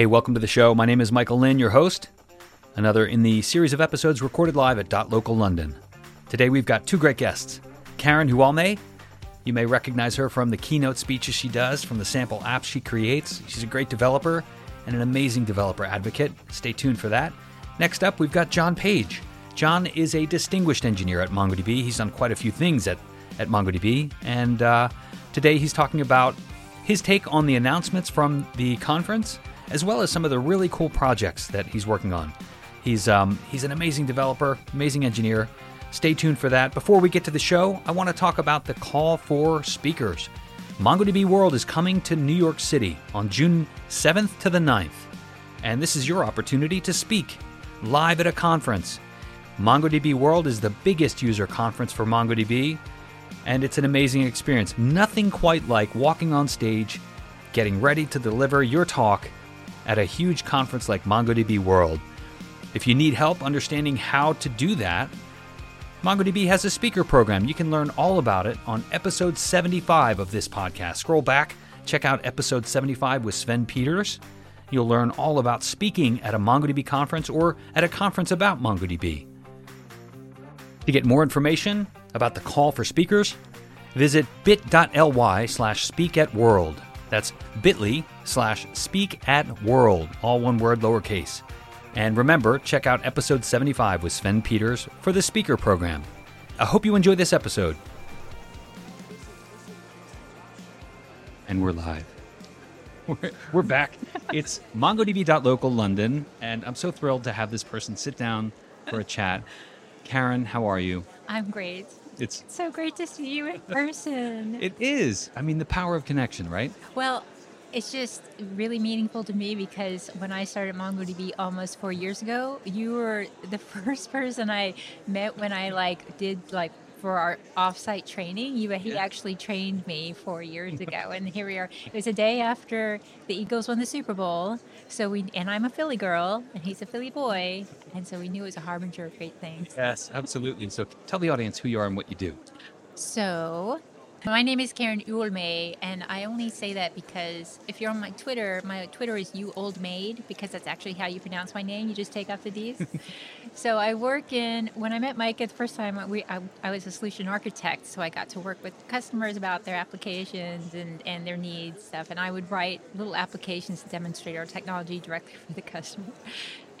Hey, welcome to the show. My name is Michael Lynn, your host. Another in the series of episodes recorded live at Dot Local London. Today we've got two great guests. Karen Hualme, you may recognize her from the keynote speeches she does, from the sample apps she creates. She's a great developer and an amazing developer advocate. Stay tuned for that. Next up, we've got John Page. John is a distinguished engineer at MongoDB. He's done quite a few things at, at MongoDB, and uh, today he's talking about his take on the announcements from the conference, as well as some of the really cool projects that he's working on. He's um, he's an amazing developer, amazing engineer. Stay tuned for that. Before we get to the show, I want to talk about the call for speakers. MongoDB World is coming to New York City on June 7th to the 9th, and this is your opportunity to speak live at a conference. MongoDB World is the biggest user conference for MongoDB, and it's an amazing experience. Nothing quite like walking on stage, getting ready to deliver your talk at a huge conference like MongoDB World. If you need help understanding how to do that, MongoDB has a speaker program. You can learn all about it on episode 75 of this podcast. Scroll back, check out episode 75 with Sven Peters. You'll learn all about speaking at a MongoDB conference or at a conference about MongoDB. To get more information about the call for speakers, visit bit.ly slash speak at world. That's bit.ly slash speak at world, all one word lowercase. And remember, check out episode 75 with Sven Peters for the speaker program. I hope you enjoy this episode. And we're live. We're, we're back. It's MongoDB.local London, and I'm so thrilled to have this person sit down for a chat. Karen, how are you? I'm great. It's so great to see you in person. it is. I mean, the power of connection, right? well, it's just really meaningful to me because when I started MongoDB almost four years ago, you were the first person I met when I like did like for our offsite training. You he actually trained me four years ago, and here we are. It was a day after the Eagles won the Super Bowl. So we and I'm a Philly girl, and he's a Philly boy, and so we knew it was a harbinger of great things. Yes, absolutely. So tell the audience who you are and what you do. So, my name is Karen Hualme, and I only say that because if you're on my Twitter, my Twitter is you old maid because that's actually how you pronounce my name. You just take off the D's. so I work in. When I met Mike at the first time, we I, I was a solution architect, so I got to work with customers about their applications and and their needs stuff, and I would write little applications to demonstrate our technology directly for the customer.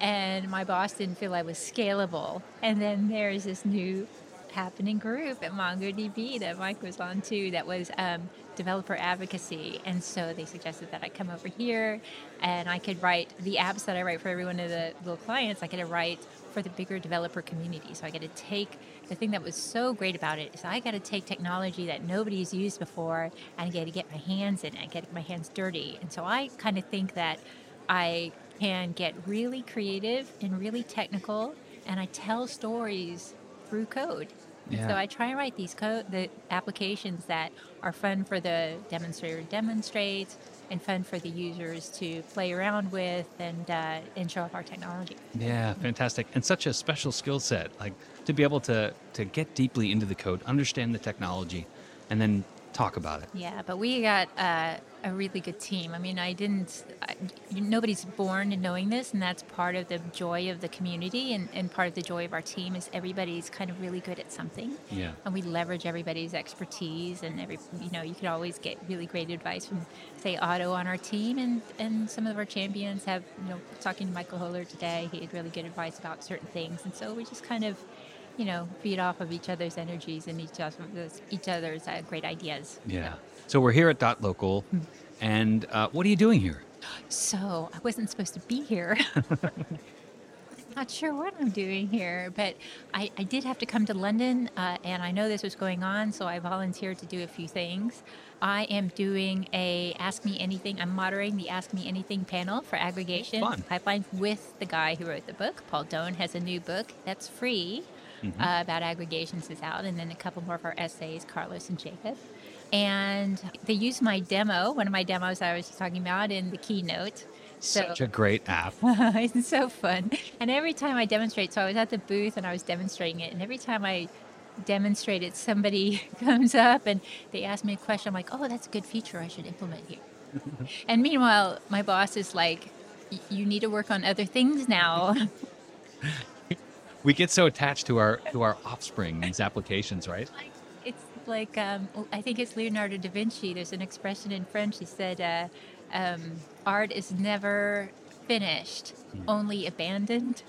And my boss didn't feel I was scalable. And then there's this new happening group at MongoDB that Mike was on too that was um, developer advocacy. And so they suggested that I come over here and I could write the apps that I write for every one of the little clients, I to write for the bigger developer community. So I get to take the thing that was so great about it is I got to take technology that nobody's used before and I get to get my hands in it, get my hands dirty. And so I kind of think that I can get really creative and really technical and I tell stories through code. Yeah. So I try and write these code the applications that are fun for the demonstrator to demonstrate and fun for the users to play around with and uh, and show off our technology. Yeah, fantastic. And such a special skill set. Like to be able to to get deeply into the code, understand the technology, and then talk about it. Yeah, but we got uh, a really good team. I mean, I didn't. I, nobody's born knowing this, and that's part of the joy of the community, and, and part of the joy of our team is everybody's kind of really good at something. Yeah. and we leverage everybody's expertise and every you know you could always get really great advice from say otto on our team and and some of our champions have you know talking to michael holler today he had really good advice about certain things and so we just kind of you know feed off of each other's energies and each other's each other's uh, great ideas Yeah. So we're here at Dot Local, and uh, what are you doing here? So I wasn't supposed to be here. Not sure what I'm doing here, but I, I did have to come to London, uh, and I know this was going on, so I volunteered to do a few things. I am doing a Ask Me Anything. I'm moderating the Ask Me Anything panel for aggregation Fun. pipelines with the guy who wrote the book. Paul Done has a new book that's free uh, about aggregations is out, and then a couple more of our essays, Carlos and Jacob. And they used my demo, one of my demos I was talking about in the keynote. So Such a great app. it's so fun. And every time I demonstrate, so I was at the booth and I was demonstrating it, and every time I demonstrate it, somebody comes up and they ask me a question. I'm like, oh, that's a good feature I should implement here. and meanwhile, my boss is like you need to work on other things now. We get so attached to our to our offspring, these applications, right? It's like um, I think it's Leonardo da Vinci. There's an expression in French. He said, uh, um, "Art is never finished, only abandoned."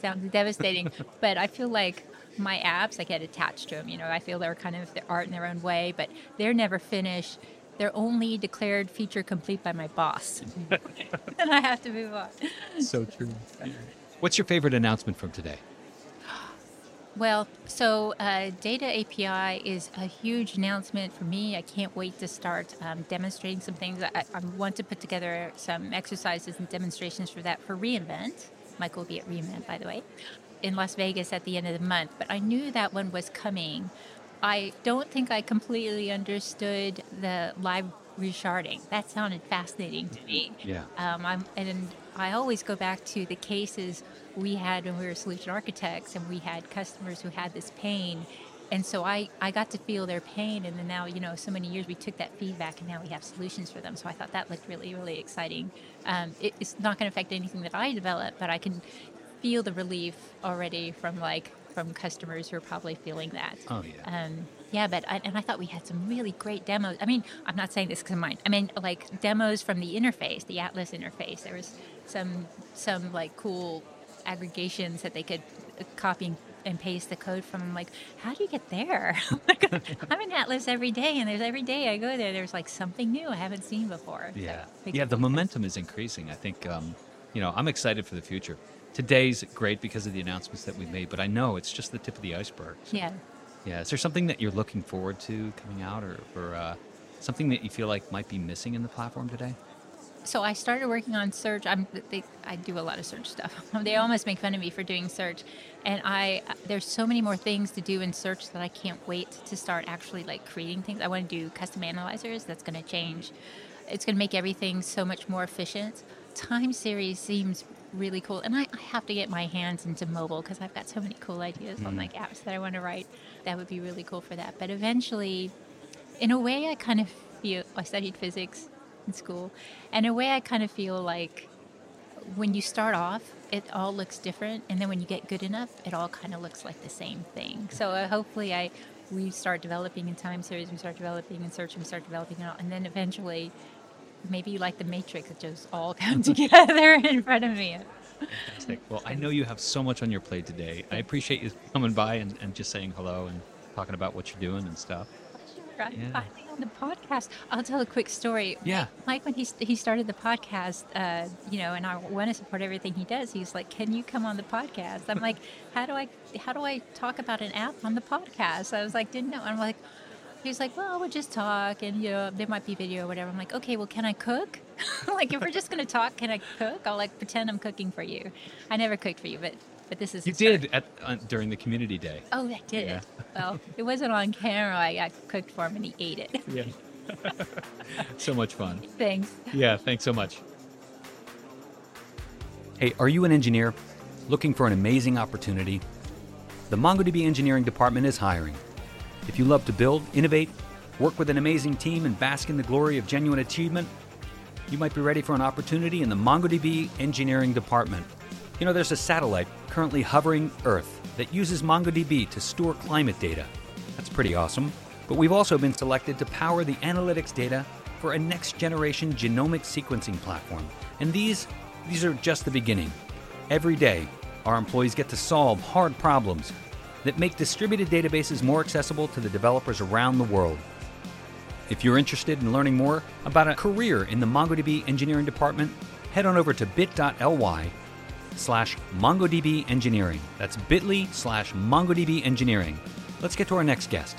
Sounds devastating, but I feel like my apps, I get attached to them. You know, I feel they're kind of the art in their own way, but they're never finished. They're only declared feature complete by my boss, and I have to move on. So true. What's your favorite announcement from today? Well, so uh, Data API is a huge announcement for me. I can't wait to start um, demonstrating some things. I, I want to put together some exercises and demonstrations for that for reInvent. Michael will be at reInvent, by the way, in Las Vegas at the end of the month. But I knew that one was coming. I don't think I completely understood the live resharding. That sounded fascinating to me. Yeah. Um, I'm, and I always go back to the cases we had when we were solution architects and we had customers who had this pain. And so I, I got to feel their pain. And then now, you know, so many years we took that feedback and now we have solutions for them. So I thought that looked really, really exciting. Um, it, it's not going to affect anything that I develop, but I can feel the relief already from like from customers who are probably feeling that. Oh, yeah. Um, yeah, but I, and I thought we had some really great demos. I mean, I'm not saying this because of mine. I mean, like demos from the interface, the Atlas interface. There was some some like cool aggregations that they could uh, copy and- and paste the code from. I'm like, how do you get there? I'm in Atlas every day, and there's every day I go there. There's like something new I haven't seen before. Yeah. makes Yeah, the momentum is increasing. I think, um, you know, I'm excited for the future. Today's great because of the announcements that we've made, but I know it's just the tip of the iceberg. So, Yeah. yeah. Is there something that you're looking forward to coming out or, or uh, something that you feel like might be missing in the platform today? So I started working on search. I'm, they, I do a lot of search stuff. they almost make fun of me for doing search, and I there's so many more things to do in search that I can't wait to start actually like creating things. I want to do custom analyzers. That's going to change. It's going to make everything so much more efficient. Time series seems really cool, and I, I have to get my hands into mobile because I've got so many cool ideas on like apps that I want to write. That would be really cool for that. But eventually, in a way, I kind of feel I studied physics in school, and in a way, I kind of feel like when you start off, it all looks different, and then when you get good enough, it all kind of looks like the same thing. So uh, hopefully, I we start developing in time series, we start developing in search, we start developing it all, and then eventually, maybe you like the Matrix, it just all come together in front of me. Fantastic. Well, I know you have so much on your plate today. I appreciate you coming by and, and just saying hello and talking about what you're doing and stuff. Sure, I'm Yeah. finally on the podcast. I'll tell a quick story. Yeah. Mike, when he, he started the podcast, uh, you know, and I want to support everything he does, he's like, "Can you come on the podcast?" I'm like, "How do I how do I talk about an app on the podcast?" I was like, "Didn't know." I'm like, he's like, "Well, we'll just talk, and you know, there might be video or whatever." I'm like, "Okay, well, can I cook?" like, if we're just gonna talk, can I cook? I'll like pretend I'm cooking for you. I never cooked for you, but but this is You did at, uh, during the community day. Oh, I did. Yeah. Well, it wasn't on camera. I, I cooked for him and he ate it. Yeah. so much fun. Thanks. Yeah, thanks so much. Hey, are you an engineer looking for an amazing opportunity? The MongoDB engineering department is hiring. If you love to build, innovate, work with an amazing team, and bask in the glory of genuine achievement, you might be ready for an opportunity in the MongoDB engineering department. You know, there's a satellite currently hovering Earth that uses MongoDB to store climate data. That's pretty awesome. But we've also been selected to power the analytics data for a next generation genomic sequencing platform. And these these are just the beginning. Every day, our employees get to solve hard problems that make distributed databases more accessible to the developers around the world. If you're interested in learning more about a career in the MongoDB engineering department, head on over to bit.ly slash MongoDB engineering. That's bit.ly slash MongoDB engineering. Let's get to our next guest.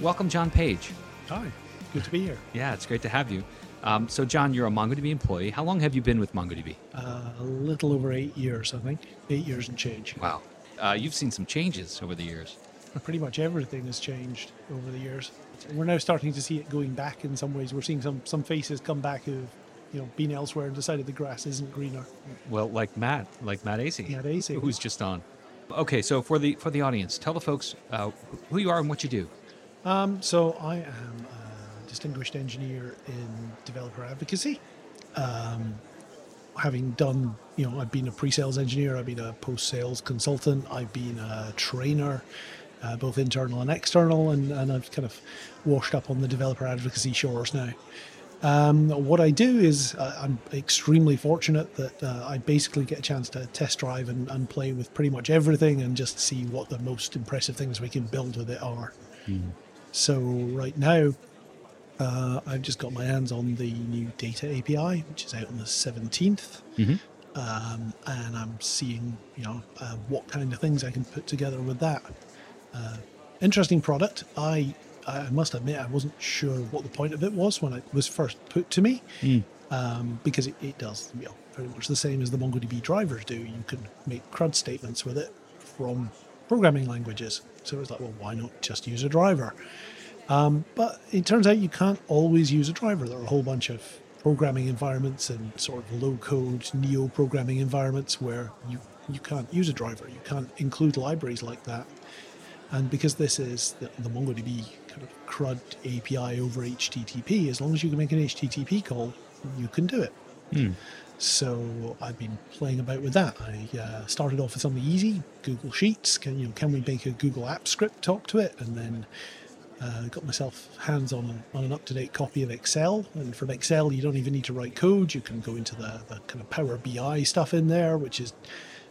Welcome, John Page. Hi, good to be here. Yeah, it's great to have you. Um, so, John, you're a MongoDB employee. How long have you been with MongoDB? Uh, a little over eight years, I think. Eight years and change. Wow. Uh, you've seen some changes over the years. Pretty much everything has changed over the years. We're now starting to see it going back in some ways. We're seeing some, some faces come back who've you know, been elsewhere and decided the grass isn't greener. Well, like Matt, like Matt Acey, Matt Acey. who's just on. Okay, so for the for the audience, tell the folks uh, who you are and what you do. Um, so I am a distinguished engineer in developer advocacy. Um, having done, you know, I've been a pre-sales engineer, I've been a post-sales consultant, I've been a trainer, uh, both internal and external, and, and I've kind of washed up on the developer advocacy shores now. Um, what I do is uh, I'm extremely fortunate that uh, I basically get a chance to test drive and, and, play with pretty much everything and just see what the most impressive things we can build with it are. Mm. So right now, uh, I've just got my hands on the new data API, which is out on the 17th. Mm-hmm. Um, and I'm seeing, you know, uh, what kind of things I can put together with that. Uh, interesting product. I I must admit I wasn't sure what the point of it was when it was first put to me, mm. um, because it, it does you know, very much the same as the MongoDB drivers do. You can make CRUD statements with it from programming languages. So it was like, well, why not just use a driver? Um, but it turns out you can't always use a driver. There are a whole bunch of programming environments and sort of low code neo programming environments where you, you can't use a driver. You can't include libraries like that. And because this is the, the MongoDB kind of CRUD API over HTTP, as long as you can make an HTTP call, you can do it. Mm. So I've been playing about with that. I uh, started off with something easy, Google Sheets. Can you know, can we make a Google App script talk to it? And then uh, got myself hands on, a, on an up-to-date copy of Excel. And from Excel, you don't even need to write code. You can go into the, the kind of Power BI stuff in there, which is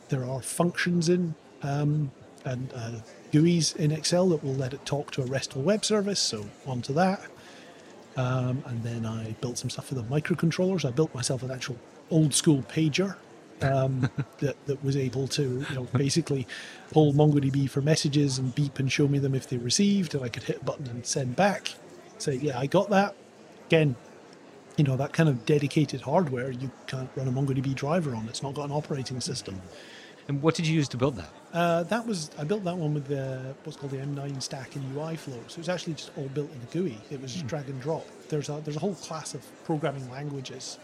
there are functions in um, and uh, GUIs in Excel that will let it talk to a RESTful web service. So onto that. Um, and then I built some stuff for the microcontrollers. I built myself an actual old school pager um, that, that was able to, you know, basically pull MongoDB for messages and beep and show me them if they received, and I could hit a button and send back, say, yeah, I got that. Again, you know, that kind of dedicated hardware you can't run a MongoDB driver on. It's not got an operating system. And what did you use to build that? Uh, that was I built that one with the what's called the M5Stack and UI flow. So it was actually just all built in the GUI. It was mm. drag and drop. There's a there's a whole class of programming languages,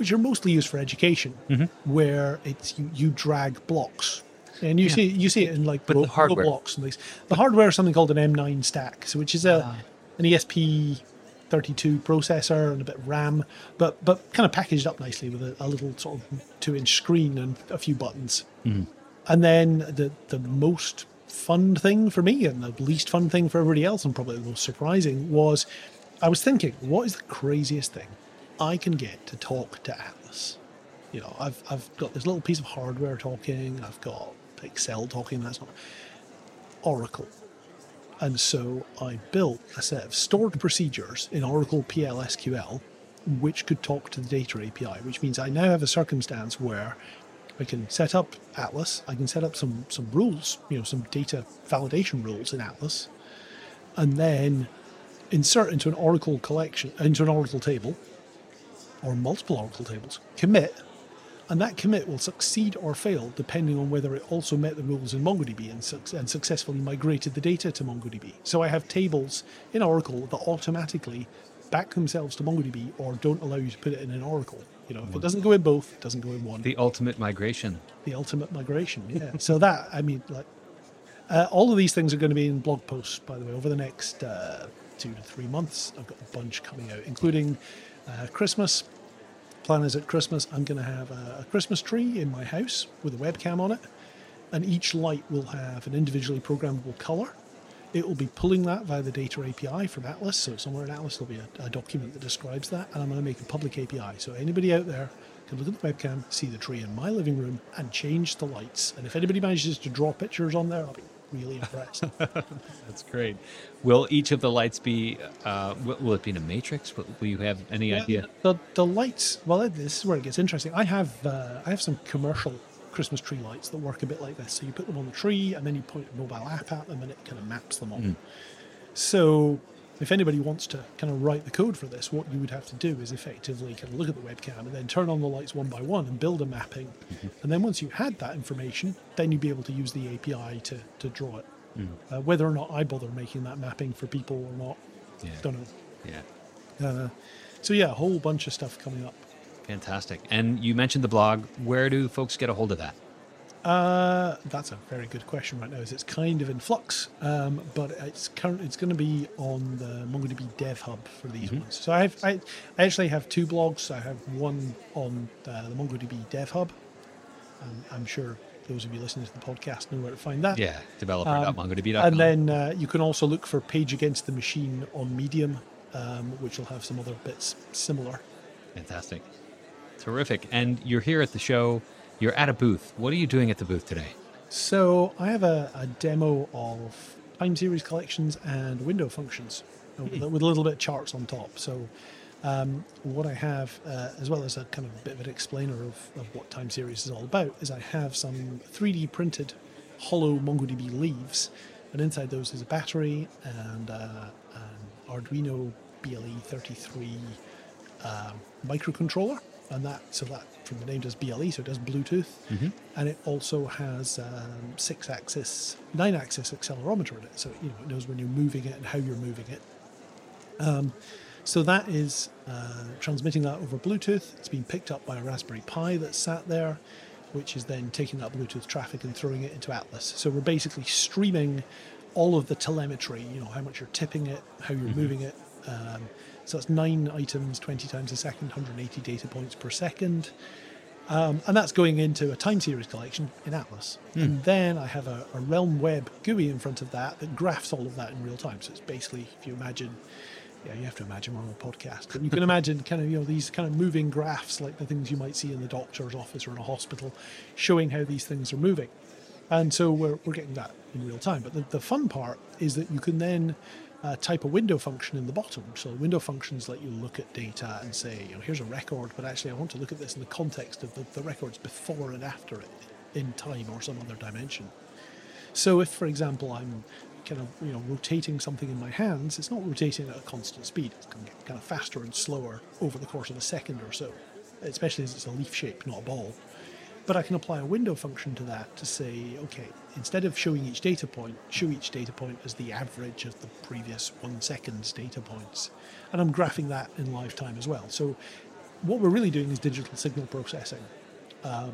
which are mostly used for education, mm-hmm. where it's you, you drag blocks. And you yeah. see you see it in like but the hardware. blocks and these. The hardware is something called an M5Stack, so which is a uh. an ESP 32 processor and a bit of RAM, but but kind of packaged up nicely with a, a little sort of two inch screen and a few buttons. Mm-hmm. And then the the most fun thing for me and the least fun thing for everybody else, and probably the most surprising, was I was thinking, what is the craziest thing I can get to talk to Atlas? You know, I've I've got this little piece of hardware talking, I've got Excel talking, that's not Oracle and so I built a set of stored procedures in Oracle PL/SQL, which could talk to the data API, which means I now have a circumstance where I can set up Atlas, I can set up some, some rules, you know, some data validation rules in Atlas, and then insert into an Oracle collection, into an Oracle table, or multiple Oracle tables, commit, and that commit will succeed or fail depending on whether it also met the rules in MongoDB and, su- and successfully migrated the data to MongoDB. So I have tables in Oracle that automatically back themselves to MongoDB or don't allow you to put it in an Oracle. You know, if it doesn't go in both, it doesn't go in one. The ultimate migration. The ultimate migration, yeah. so that, I mean, like, uh, all of these things are going to be in blog posts, by the way, over the next uh, two to three months. I've got a bunch coming out, including uh, Christmas, plan is at Christmas, I'm going to have a, a Christmas tree in my house with a webcam on it, and each light will have an individually programmable color. It will be pulling that via the data API from Atlas. So somewhere in Atlas there'll be a, a document that describes that, and I'm going to make a public API. So anybody out there can look at the webcam, see the tree in my living room, and change the lights. And if anybody manages to draw pictures on there, I'll be really impressed. That's great. Will each of the lights be? Uh, will, will, it be in a matrix? Will, will you have any idea? The, the lights. Well, this is where it gets interesting. I have uh, I have some commercial Christmas tree lights that work a bit like this. So you put them on the tree, and then you point a mobile app at them, and it kind of maps them on. Mm. So if anybody wants to kind of write the code for this, what you would have to do is effectively kind of look at the webcam and then turn on the lights one by one and build a mapping. Mm-hmm. And then once you had that information, then you'd be able to use the API to, to draw it. Mm. Uh, whether or not I bother making that mapping for people or not, yeah. don't know. Yeah. Uh, so yeah, a whole bunch of stuff coming up. Fantastic. And you mentioned the blog. Where do folks get a hold of that? Uh, that's a very good question right now. Is it's kind of in flux, um, but it's current. It's going to be on the MongoDB Dev Hub for these ones. So I have I, I actually have two blogs. I have one on uh, the MongoDB Dev Hub. Um, I'm sure those of you listening to the podcast know where to find that. Yeah, developer.mongodb.com. And then uh, you can also look for Page Against the Machine on Medium, um, which will have some other bits similar. Fantastic. Terrific. And you're here at the show. You're at a booth. What are you doing at the booth today? So I have a, a demo of time series collections and window functions with, a- with a little bit of charts on top. So um, what I have, uh, as well as a kind of bit of an explainer of, of what time series is all about, is I have some 3D printed hollow MongoDB leaves, and inside those is a battery and uh, an Arduino BLE33 um, microcontroller, and that so that from the name does BLE, so it does Bluetooth, and it also has um, six-axis, nine-axis accelerometer in it, so you know it knows when you're moving it and how you're moving it. Um, so that is uh, transmitting that over Bluetooth. It's been picked up by a Raspberry Pi that's sat there, which is then taking that Bluetooth traffic and throwing it into Atlas. So we're basically streaming all of the telemetry, you know, how much you're tipping it, how you're moving it. Um, so it's nine items, 20 times a second, 180 data points per second. Um, and that's going into a time series collection in Atlas. And then I have a, a Realm Web GUI in front of that that graphs all of that in real time. So it's basically, if you imagine, yeah, you have to imagine we're on a podcast, but you can imagine kind of, you know, these kind of moving graphs like the things you might see in the doctor's office or in a hospital, showing how these things are moving. And so we're, we're getting that in real time. But the, the fun part is that you can then uh, type a window function in the bottom. So window functions let you look at data and say, you know, here's a record, but actually I want to look at this in the context of the, the records before and after it in time or some other dimension. So if, for example, I'm kind of you know rotating something in my hands, it's not rotating at a constant speed. It's kind of faster and slower over the course of a second or so, especially as it's a leaf shape, not a ball. But I can apply a window function to that to say, okay, instead of showing each data point, show each data point as the average of the previous one second's data points. And I'm graphing that in live time as well. So what we're really doing is digital signal processing. Um,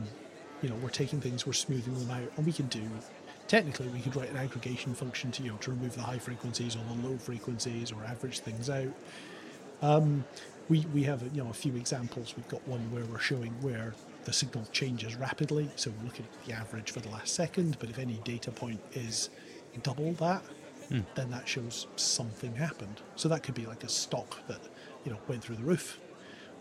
you know, we're taking things, we're smoothing them out, and we can do. Technically, we could write an aggregation function to you know to remove the high frequencies or the low frequencies or average things out. Um, we we have you know a few examples. We've got one where we're showing where the signal changes rapidly. So we're looking at the average for the last second, but if any data point is double that, hmm. then that shows something happened. So that could be like a stock that you know went through the roof,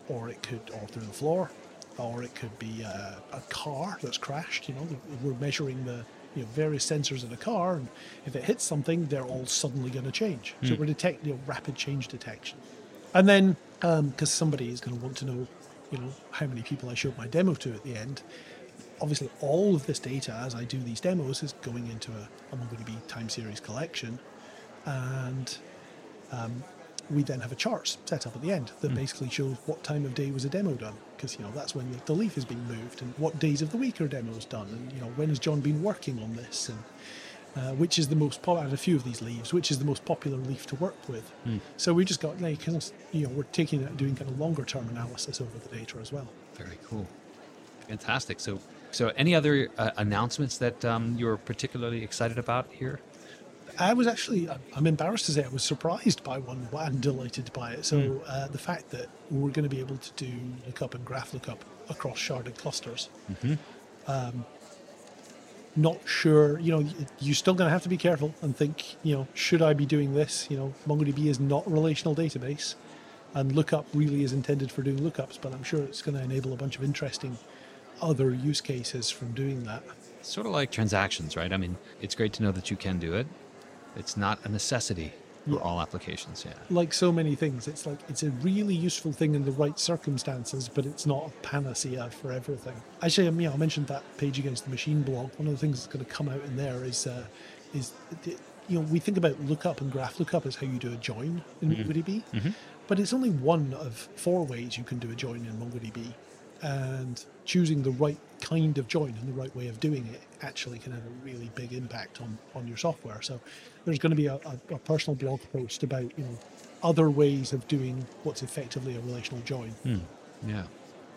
or it could or through the floor, or it could be a, a car that's crashed. You know, we're measuring the you know various sensors in a car, and if it hits something, they're all suddenly going to change. So hmm. we're detecting you know, rapid change detection, and then um, because somebody is going to want to know, you know, how many people I showed my demo to at the end. Obviously, all of this data as I do these demos is going into a, a MongoDB time series collection, and um, we then have a chart set up at the end that basically shows what time of day was a demo done. Because you know that's when the, the leaf is being moved and what days of the week are demos done and you know when has John been working on this and uh, which is the most popular a few of these leaves which is the most popular leaf to work with so we just got like you know we're taking it doing kind of longer term analysis over the data as well Very cool. Fantastic. So, so any other uh, announcements that um, you're particularly excited about here? I was actually, I'm embarrassed to say, I was surprised by one and delighted by it. So, Hmm. uh, the fact that we're going to be able to do lookup and graph lookup across sharded clusters. Mm-hmm. Um, not sure, you know, you're still going to have to be careful and think, you know, should I be doing this? You know, MongoDB is not a relational database, and lookup really is intended for doing lookups, but I'm sure it's going to enable a bunch of interesting other use cases from doing that. Sort of like transactions, right? I mean, it's great to know that you can do it. It's not a necessity for all applications. Yeah. like so many things, it's like it's a really useful thing in the right circumstances, but it's not a panacea for everything. Actually, um, yeah, I mentioned that page against the machine blog. One of the things that's going to come out in there is, uh, is the, you know, we think about lookup and graph lookup as how you do a join in MongoDB, but it's only one of four ways you can do a join in MongoDB, and choosing the right kind of join and the right way of doing it actually can have a really big impact on, on your software. So there's going to be a, a, a personal blog post about you know other ways of doing what's effectively a relational join. Hmm. Yeah.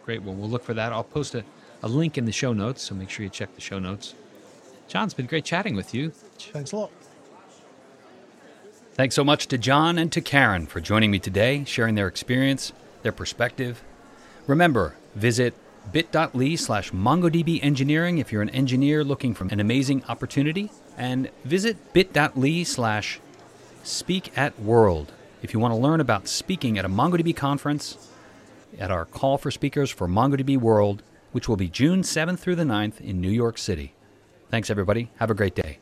Great. Well, we'll look for that. I'll post a, a link in the show notes, so make sure you check the show notes. John, it's been great chatting with you. Thanks a lot. Thanks so much to John and to Karen for joining me today, sharing their experience, their perspective. Remember, visit bit.ly slash MongoDB engineering if you're an engineer looking for an amazing opportunity, and visit bit.ly slash speak at world if you want to learn about speaking at a MongoDB conference at our call for speakers for MongoDB World, which will be June 7th through the 9th in New York City. Thanks, everybody. Have a great day.